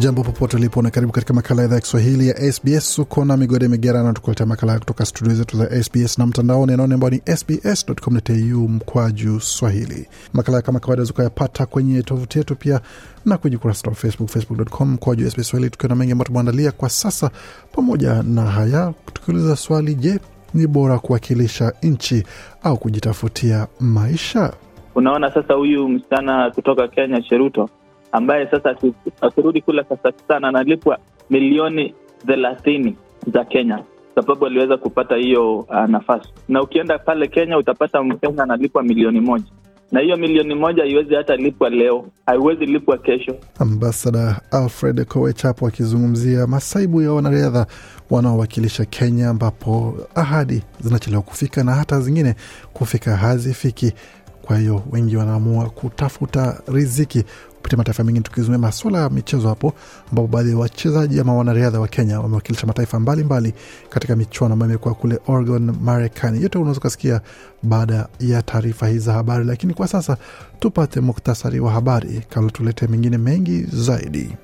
jambo popote ulipo na karibu katika makala ya idhaa ya kiswahili ya sbs uko na migode migerana tukuletea makala kutoka studio zetu za sbs na mtandaoni anaone ambao ni sbs.com.au mkwaju swahili. Makala kama kawaida zukayapata kwenye tovuti yetu pia na kwenye ukurasa wa facebook facebook.com mkwaju sbs swahili tukiwa na mengi ambayo tumeandalia kwa sasa. Pamoja na haya tukiuliza swali je ni bora kuwakilisha nchi au kujitafutia maisha? Unaona sasa huyu msichana kutoka kenya cheruto ambaye sasa akirudi kule kazakhstan analipwa milioni thelathini za kenya sababu aliweza kupata hiyo uh, nafasi. Na ukienda pale kenya utapata mkenya analipwa milioni moja. Na hiyo milioni moja haiwezi hata lipwa leo haiwezi lipwa kesho. Ambasada alfred kowech hapo akizungumzia masaibu ya wanariadha wanaowakilisha kenya ambapo ahadi zinachelewa kufika na hata zingine kufika hazifiki kwa hiyo wengi wanaamua kutafuta riziki kupitia mataifa mengine tukizumia maswala ya michezo hapo ambapo baadhi ya wachezaji ama wanariadha wa kenya wamewakilisha mataifa mbalimbali mbali katika michuano ambayo imekuwa kule oregon marekani. Yote unaweza ukasikia baada ya taarifa hii za habari lakini kwa sasa tupate muktasari wa habari kabla tulete mengine mengi zaidi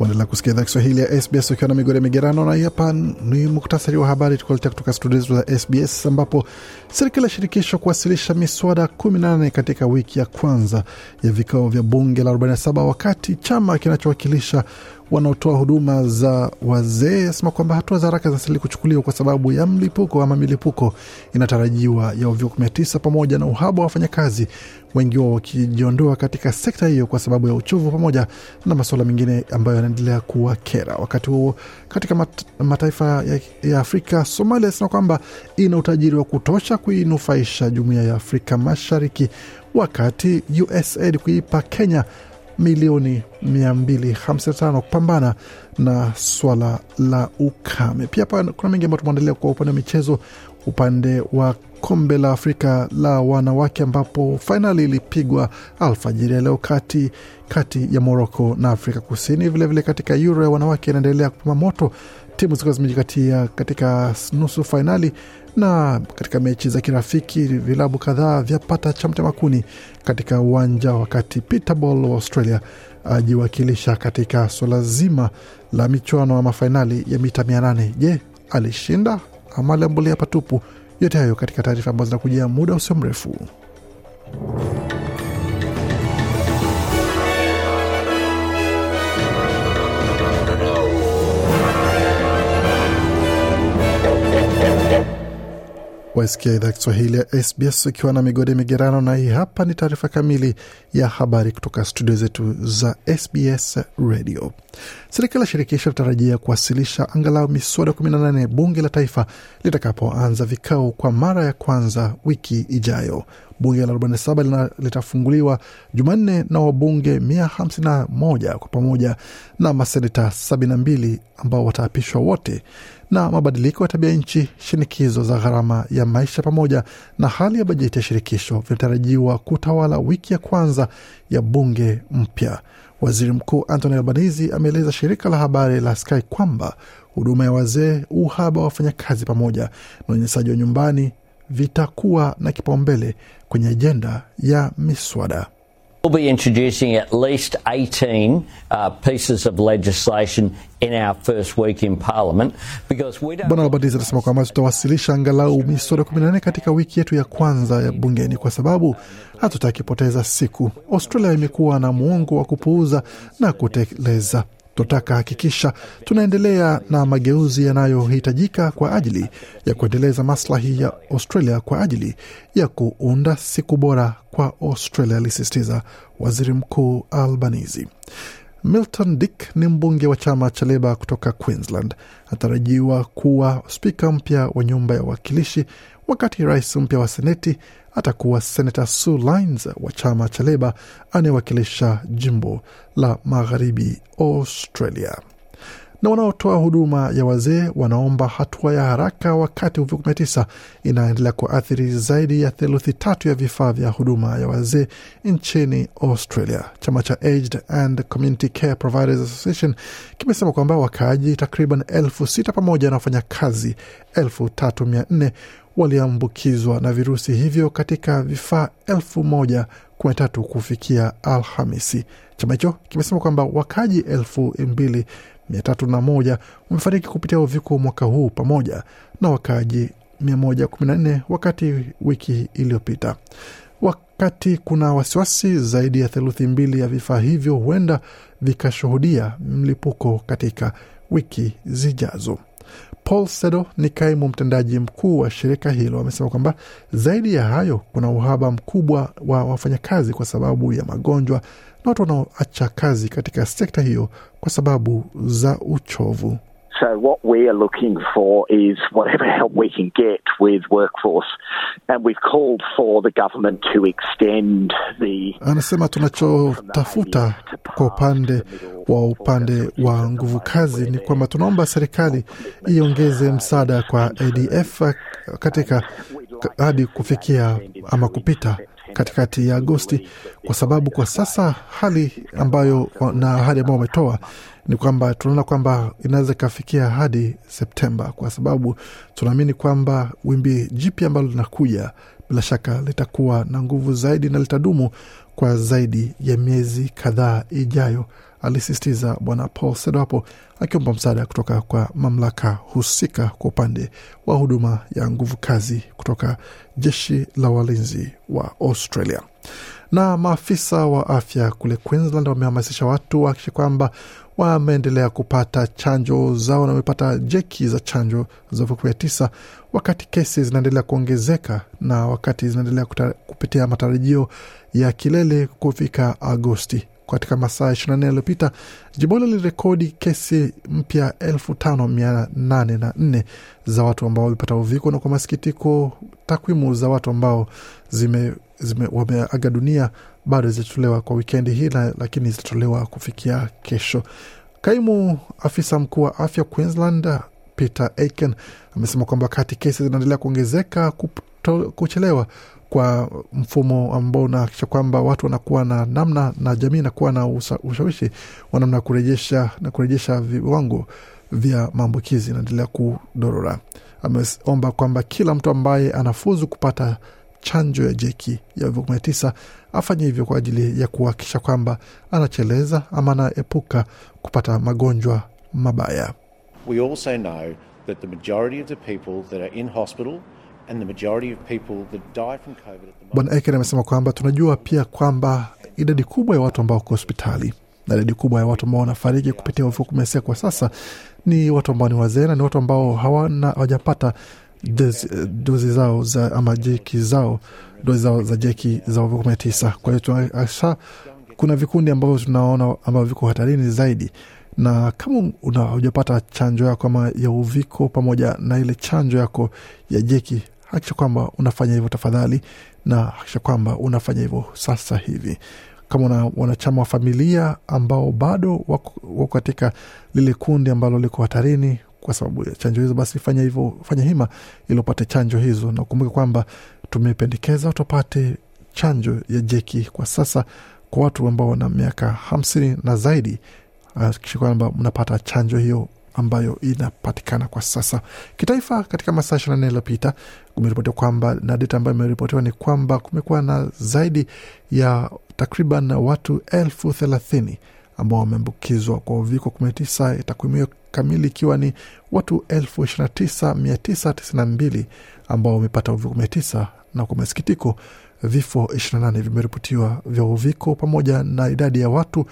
waendelea kusikia idhaa Kiswahili ya SBS ukiwa na migore migerano, na hapa ni muktasari wa habari tukuletea kutoka studio zetu za SBS, ambapo serikali ya shirikisho kuwasilisha miswada 18 katika wiki ya kwanza ya vikao vya bunge la 47 wakati chama kinachowakilisha wanaotoa huduma za wazee asema kwamba hatua za haraka zinastahili kuchukuliwa kwa sababu ya mlipuko ama milipuko inatarajiwa ya uviko 19 pamoja na uhaba wa wafanyakazi, wengi wao wakijiondoa katika sekta hiyo kwa sababu ya uchovu pamoja na masuala mengine ambayo yanaendelea kuwa kera. Wakati huo katika mat, mataifa ya, ya Afrika, Somalia inasema kwamba ina utajiri wa kutosha kuinufaisha jumuiya ya Afrika Mashariki, wakati USAID kuipa Kenya milioni 255 kupambana na swala la ukame. Pia hapa kuna mengi ambayo tumeandalia kwa upande wa michezo, upande wa kombe la Afrika la wanawake ambapo fainali ilipigwa alfajiri ya leo kati kati ya Moroko na Afrika Kusini. Vilevile vile katika Euro ya wanawake inaendelea kupima moto, timu zikiwa zimejikatia katika nusu fainali na katika mechi za kirafiki vilabu kadhaa vyapata chamte makuni katika uwanja, wakati Peterborough wa Australia ajiwakilisha katika swala zima la michuano ya mafainali ya mita 800. Je, alishinda ama aliambulia patupu? Yote hayo katika taarifa ambazo zinakujia muda usio mrefu. Wasikia idhaa Kiswahili ya SBS ukiwa na migode migerano, na hii hapa ni taarifa kamili ya habari kutoka studio zetu za SBS Radio. Serikali ya shirikisho inatarajia kuwasilisha angalau miswada 18 bunge la taifa litakapoanza vikao kwa mara ya kwanza wiki ijayo. Bunge la 47 litafunguliwa Jumanne na wabunge 151 kwa pamoja na maseneta 72 ambao wataapishwa wote na mabadiliko ya tabia nchi, shinikizo za gharama ya maisha pamoja na hali ya bajeti ya shirikisho vinatarajiwa kutawala wiki ya kwanza ya bunge mpya. Waziri Mkuu Anthony Albanese ameeleza shirika la habari la Sky kwamba huduma ya wazee, uhaba wa wafanyakazi pamoja na unyanyasaji wa nyumbani vitakuwa na kipaumbele kwenye ajenda ya miswada. We'll be introducing at least 18 uh, pieces of legislation in our first week in Parliament because we don't. Bwana Albanese anasema kwamba tutawasilisha angalau miswada 14 katika wiki yetu ya kwanza ya bungeni kwa sababu hatutaki poteza siku. Australia imekuwa na muongo wa kupuuza na kutekeleza. Tunataka hakikisha tunaendelea na mageuzi yanayohitajika kwa ajili ya kuendeleza maslahi ya Australia kwa ajili ya kuunda siku bora kwa Australia, alisisitiza waziri mkuu Albanese. Milton Dick ni mbunge wa chama cha Leba kutoka Queensland, anatarajiwa kuwa spika mpya wa nyumba ya wawakilishi, wakati rais mpya wa seneti atakuwa senata Sue Lines wa chama cha Leba anayewakilisha jimbo la magharibi Australia na wanaotoa huduma ya wazee wanaomba hatua ya haraka wakati uviko 19 inaendelea kuathiri zaidi ya theluthi tatu ya vifaa vya huduma ya wazee nchini Australia. Chama cha Aged and Community Care Providers Association kimesema kwamba wakaaji takriban elfu sita pamoja na wafanyakazi elfu tatu mia nne waliambukizwa na virusi hivyo katika vifaa elfu moja kumi tatu kufikia Alhamisi. Chama hicho kimesema kwamba wakaji elfu mbili mia tatu na moja wamefariki kupitia uviko mwaka huu pamoja na wakaaji 114 wakati wiki iliyopita. Wakati kuna wasiwasi zaidi ya theluthi mbili ya vifaa hivyo huenda vikashuhudia mlipuko katika wiki zijazo. Paul Sedo ni kaimu mtendaji mkuu wa shirika hilo, amesema kwamba zaidi ya hayo, kuna uhaba mkubwa wa wafanyakazi kwa sababu ya magonjwa na watu wanaoacha kazi katika sekta hiyo kwa sababu za uchovu. So what we're looking for is whatever help we can get with workforce, and we've called for the government to extend the. Anasema tunachotafuta kwa upande wa upande wa nguvu kazi ni kwamba tunaomba serikali iongeze msaada kwa ADF katika hadi kufikia ama kupita katikati ya Agosti, kwa sababu kwa sasa hali ambayo na ahadi ambayo wametoa ni kwamba tunaona kwamba inaweza ikafikia hadi Septemba, kwa sababu tunaamini kwamba wimbi jipya ambalo linakuja bila shaka litakuwa na nguvu zaidi na litadumu kwa zaidi ya miezi kadhaa ijayo, alisisitiza Bwana Paul Sedo akiomba msaada kutoka kwa mamlaka husika kwa upande wa huduma ya nguvu kazi kutoka jeshi la walinzi wa Australia. Na maafisa wa afya kule Queensland wamehamasisha watu wakisha kwamba wameendelea kupata chanjo zao na wamepata jeki za chanjo za uviko tisa, wakati kesi zinaendelea kuongezeka na wakati zinaendelea kupitia matarajio ya kilele kufika Agosti. Katika masaa 24 yaliyopita jimbo hilo lilirekodi kesi mpya elfu tano mia nane na nne za watu ambao wamepata uviko, na kwa masikitiko takwimu za watu ambao zime, zime wameaga dunia bado zitatolewa kwa wikendi hii, lakini zitatolewa kufikia kesho. Kaimu afisa mkuu wa afya Queensland Peter Aiken amesema kwamba wakati kesi zinaendelea kuongezeka, kuchelewa kwa mfumo ambao unahakikisha kwamba watu wanakuwa na namna na jamii inakuwa na ushawishi wa namna kurejesha na kurejesha viwango vya maambukizi inaendelea kudorora. Ameomba kwamba kila mtu ambaye anafuzu kupata chanjo ya jeki ya uviko kumi na tisa afanye hivyo kwa ajili ya kuhakikisha kwamba anacheleza ama anaepuka kupata magonjwa mabaya. We also know that the majority of the people that are in hospital Bwana Eken amesema kwamba tunajua pia kwamba idadi kubwa ya watu ambao wako hospitali na idadi kubwa ya watu ambao wanafariki kupitia uviko kumi na tisa kwa sasa ni watu ambao ni wazee na ni watu ambao hawana hawajapata dozi zao za ama jeki zao dozi zao za jeki za uviko kumi na tisa. Kwa hiyo tunasha kuna vikundi ambavyo tunaona ambavyo viko hatarini zaidi na kama hujapata chanjo yako ama ya uviko pamoja na ile chanjo yako ya jeki, hakikisha kwamba unafanya hivyo tafadhali, na hakikisha kwamba unafanya hivyo sasa hivi. Kama una wanachama wa familia ambao bado wako katika lile kundi ambalo liko hatarini kwa sababu ya chanjo hizo, basi fanya hivyo, fanya hima ili upate chanjo hizo, na ukumbuke kwamba tumependekeza tupate chanjo ya jeki kwa sasa kwa watu ambao wana miaka hamsini na zaidi hakikisha kwamba mnapata chanjo hiyo ambayo inapatikana kwa sasa kitaifa. Katika masaa ishirini na nne yaliyopita kumeripotiwa kwamba na data ambayo imeripotiwa ni kwamba kumekuwa na zaidi ya takriban watu elfu thelathini ambao wameambukizwa kwa uviko 19, takwimu hiyo kamili ikiwa ni watu elfu ishirini na tisa mia tisa tisini na mbili ambao wamepata uviko 19, na kwa masikitiko vifo 28 vimeripotiwa vya uviko pamoja na idadi ya watu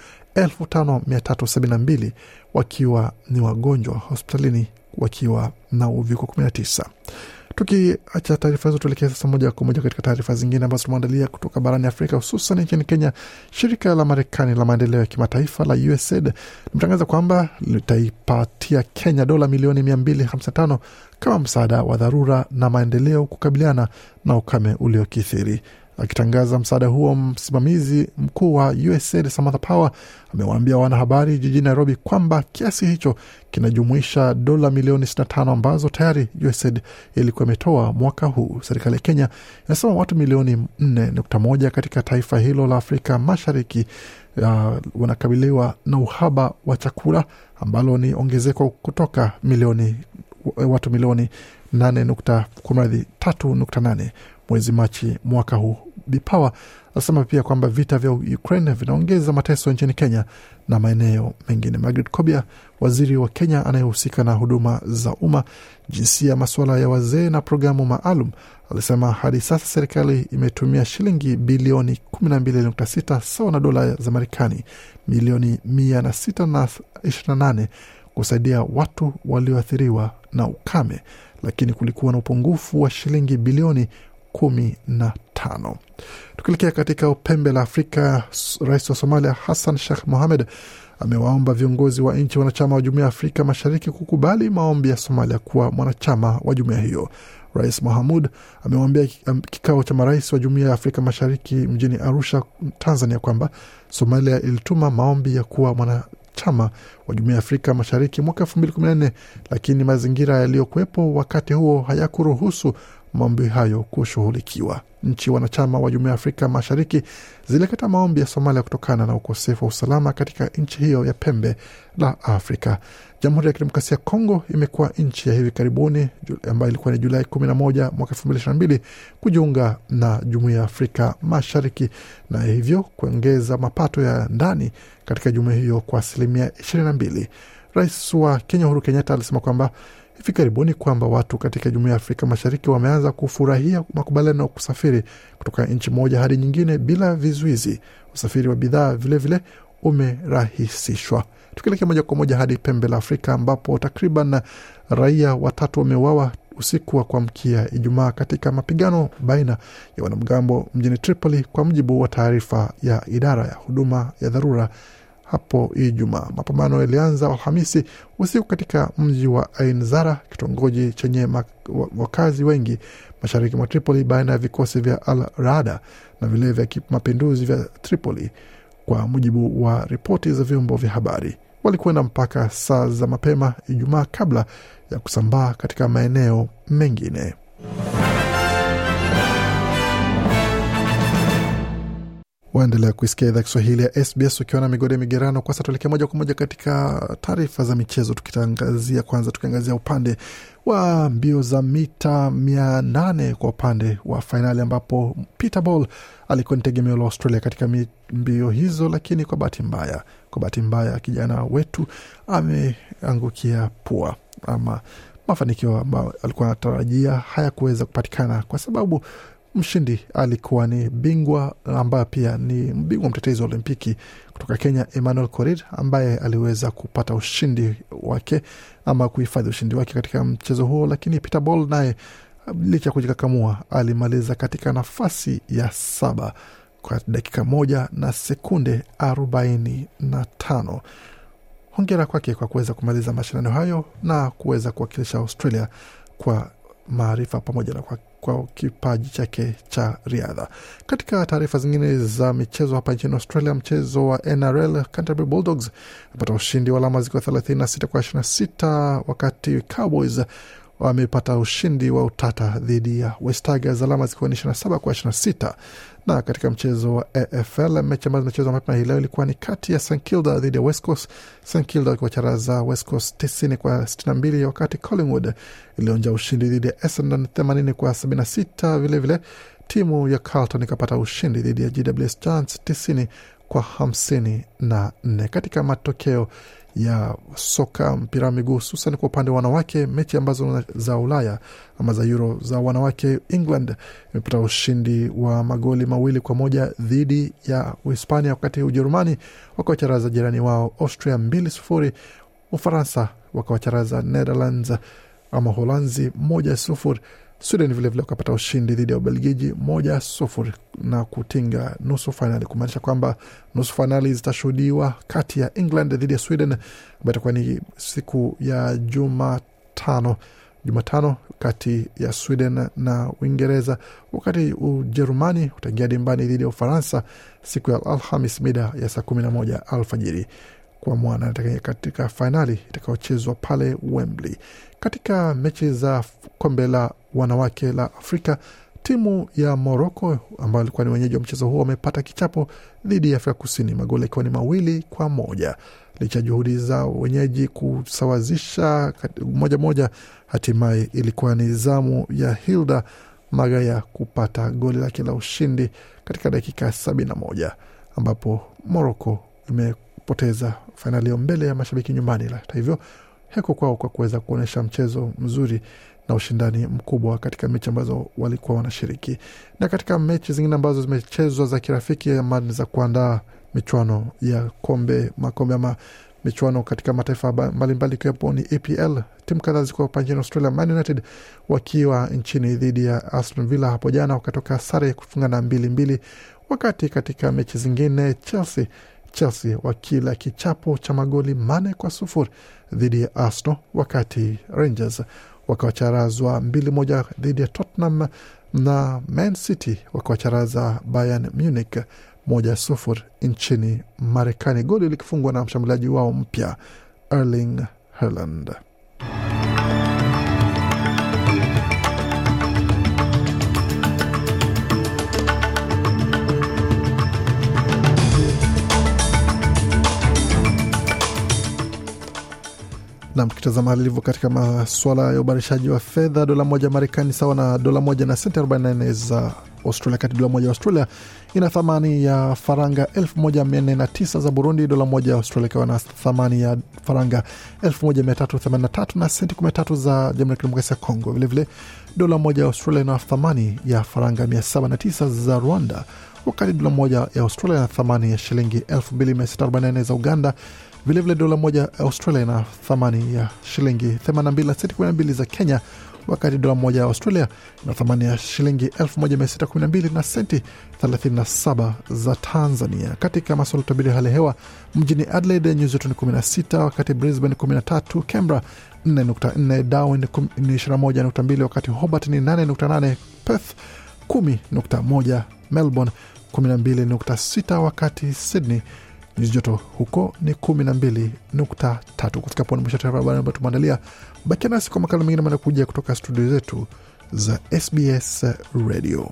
5372 wakiwa ni wagonjwa hospitalini wakiwa na uviko 19. Tukiacha taarifa hizo, tuelekea sasa moja kwa moja katika taarifa zingine ambazo tumeandalia kutoka barani Afrika, hususan nchini Kenya. Shirika la Marekani la maendeleo ya kimataifa la USAID limetangaza kwamba litaipatia Kenya dola milioni 255 kama msaada wa dharura na maendeleo kukabiliana na ukame uliokithiri. Akitangaza msaada huo, msimamizi mkuu wa USAID Samantha Power amewaambia wanahabari jijini Nairobi kwamba kiasi hicho kinajumuisha dola milioni 65 ambazo tayari USAID ilikuwa imetoa mwaka huu. Serikali ya Kenya inasema watu milioni 4.1 katika taifa hilo la Afrika Mashariki uh, wanakabiliwa na uhaba wa chakula ambalo ni ongezeko kutoka milioni watu milioni 8 kumradhi 3.8 mwezi Machi mwaka huu. Bipawa asema pia kwamba vita vya Ukraine vinaongeza mateso nchini Kenya na maeneo mengine. Margaret Kobia, waziri wa Kenya anayehusika na huduma za umma, jinsia, masuala ya wazee na programu maalum, alisema hadi sasa serikali imetumia shilingi bilioni 12.6 sawa na dola za Marekani milioni 628 kusaidia watu walioathiriwa na ukame, lakini kulikuwa na upungufu wa shilingi bilioni kumi na tano. Tukielekea katika pembe la Afrika, rais wa Somalia Hassan Sheikh Mohamed amewaomba viongozi wa nchi wanachama wa jumuiya ya Afrika Mashariki kukubali maombi ya Somalia kuwa mwanachama wa jumuiya hiyo. Rais Mahamud amewaambia kikao cha marais wa jumuiya ya Afrika Mashariki mjini Arusha, Tanzania, kwamba Somalia ilituma maombi ya kuwa mwanachama wa jumuiya ya Afrika Mashariki mwaka elfu mbili kumi na nne, lakini mazingira yaliyokuwepo wakati huo hayakuruhusu maombi hayo kushughulikiwa. Nchi wanachama wa jumuiya ya Afrika Mashariki zilikata maombi ya Somalia kutokana na ukosefu wa usalama katika nchi hiyo ya pembe la Afrika. Jamhuri ya Kidemokrasia ya Kongo imekuwa nchi ya hivi karibuni ambayo ilikuwa ni Julai 11 mwaka 2022 kujiunga na jumuiya ya Afrika Mashariki na hivyo kuongeza mapato ya ndani katika jumuiya hiyo kwa asilimia 22. Rais wa Kenya Uhuru Kenyatta alisema kwamba hivi karibuni kwamba watu katika jumuiya ya Afrika Mashariki wameanza kufurahia makubaliano ya kusafiri kutoka nchi moja hadi nyingine bila vizuizi. Usafiri wa bidhaa vilevile umerahisishwa. Tukielekea moja kwa moja hadi pembe la Afrika ambapo takriban raia watatu wameuawa usiku wa kuamkia Ijumaa katika mapigano baina ya wanamgambo mjini Tripoli, kwa mujibu wa taarifa ya idara ya huduma ya dharura hapo Ijumaa. Mapambano yalianza Alhamisi usiku katika mji wa Ain Zara, kitongoji chenye wakazi wengi mashariki mwa Tripoli, baina ya vikosi vya Al Raada na vile vya mapinduzi vya Tripoli, kwa mujibu wa ripoti za vyombo vya habari. Walikwenda mpaka saa za mapema Ijumaa kabla ya kusambaa katika maeneo mengine. Waendelea kuisikia idhaa Kiswahili ya SBS ukiwa na migode migerano. Kwa sasa tuelekea moja kwa moja katika taarifa za michezo, tukitangazia kwanza, tukiangazia upande wa mbio za mita mia nane kwa upande wa fainali ambapo Peter Ball alikuwa ni tegemeo la Australia katika mbio hizo, lakini kwa bahati mbaya, kwa bahati mbaya kijana wetu ameangukia pua ama mafanikio ambayo alikuwa anatarajia hayakuweza kupatikana kwa sababu mshindi alikuwa ni bingwa ambaye pia ni bingwa mtetezi wa Olimpiki kutoka Kenya, Emmanuel Korir ambaye aliweza kupata ushindi wake ama kuhifadhi ushindi wake katika mchezo huo, lakini Peter Ball naye licha ya kujikakamua alimaliza katika nafasi ya saba kwa dakika moja na sekunde arobaini na tano. Hongera kwake kwa kuweza kumaliza mashindano hayo na kuweza kuwakilisha Australia kwa maarifa pamoja na kwa, kwa kipaji chake cha riadha. Katika taarifa zingine za michezo hapa nchini Australia, mchezo wa NRL Canterbury Bulldogs amepata ushindi wa alama zikiwa 36 kwa 26, wakati Cowboys wamepata ushindi wa utata dhidi ya West Tigers alama zikiwa ni 27 kwa 26. Na katika mchezo wa AFL mechi ambazo zimechezwa mapema hii leo ilikuwa ni kati ya St Kilda dhidi ya West Coast, St Kilda wakiwacharaza West Coast 90 kwa 62, wakati Collingwood ilionja ushindi dhidi ya Essendon 80 kwa 76. Vilevile timu ya Carlton ikapata ushindi dhidi ya GWS Giants 90 kwa 54. Katika matokeo ya soka mpira wa miguu hususan kwa upande wa wanawake, mechi ambazo za Ulaya ama za Euro za wanawake, England imepata ushindi wa magoli mawili kwa moja dhidi ya Uhispania, wakati Ujerumani wakawacharaza jirani wao Austria mbili sufuri. Ufaransa wakawacharaza Netherlands ama Holanzi moja sufuri. Sweden vilevile ukapata ushindi dhidi ya Ubelgiji moja sufuri na kutinga nusu fainali, kumaanisha kwamba nusu fainali zitashuhudiwa kati ya England dhidi ya Sweden ambayo itakuwa ni siku ya Jumatano. Jumatano kati ya Sweden na Uingereza, wakati Ujerumani utaingia dimbani dhidi ya Ufaransa siku ya Alhamis mida ya saa kumi na moja alfajiri kwa mwana katika fainali itakayochezwa pale Wembley. Katika mechi za kombe la wanawake la Afrika, timu ya Moroko ambayo ilikuwa ni wenyeji wa mchezo huo wamepata kichapo dhidi ya Afrika Kusini, magoli yakiwa ni mawili kwa moja. Licha ya juhudi za wenyeji kusawazisha moja moja, hatimaye ilikuwa ni zamu ya Hilda Magaya kupata goli lake la ushindi katika dakika sabini na moja ambapo Moroko imepoteza fainali mbele ya mashabiki nyumbani. Hata hivyo heko kwao kwa kuweza kuonyesha mchezo mzuri na ushindani mkubwa katika mechi ambazo walikuwa wanashiriki. Na katika mechi zingine ambazo zimechezwa za kirafiki ama za kuandaa michuano ya kombe makombe ama michuano katika mataifa mbalimbali ikiwepo ni EPL, timu kadhaa hapa nchini Australia. Man United wakiwa nchini dhidi ya Aston Villa hapo jana wakatoka sare ya kufungana mbili mbili, wakati katika mechi zingine Chelsea Chelsea wakila kichapo cha magoli mane kwa sufuri dhidi ya Arsenal, wakati Rangers wakawacharazwa mbili moja dhidi ya Tottenham na Man City wakawacharaza Bayern Munich moja sufuri nchini Marekani, goli likifungwa na mshambuliaji wao mpya Erling Haaland. Na mkitazama lilivyo katika masuala ya ubadilishaji wa fedha, dola moja Marekani sawa na dola moja na senti 44 za Australia, kati dola moja ya Australia ina thamani ya faranga 1409 za Burundi, dola moja ya Australia ikiwa na thamani ya faranga 1383 na senti 13 za Jamhuri ya Kidemokrasia ya Kongo. Vilevile dola moja ya Australia ina thamani ya faranga 709 za Rwanda, wakati dola moja ya Australia ina thamani ya shilingi 2644 za Uganda. Vilevile dola moja ya Australia ina thamani ya shilingi 82 na senti 12 za Kenya, wakati dola moja ya Australia ina thamani ya shilingi 1612 na senti 37 za Tanzania. Katika masuala utabiri hali ya hewa, mjini Adelaide nyuzi joto ni 16, wakati Brisbane 13, Canberra 4.4, Darwin ni 21.2, wakati Hobart ni 8.8, Perth 10.1, Melbourne 12.6, wakati Sydney nyuzi joto huko ni 12.3. Kufika poni mwisho taarifa habari ambayo tumeandalia. Bakia nasi kwa makala mengine manakuja kutoka studio zetu za SBS Radio.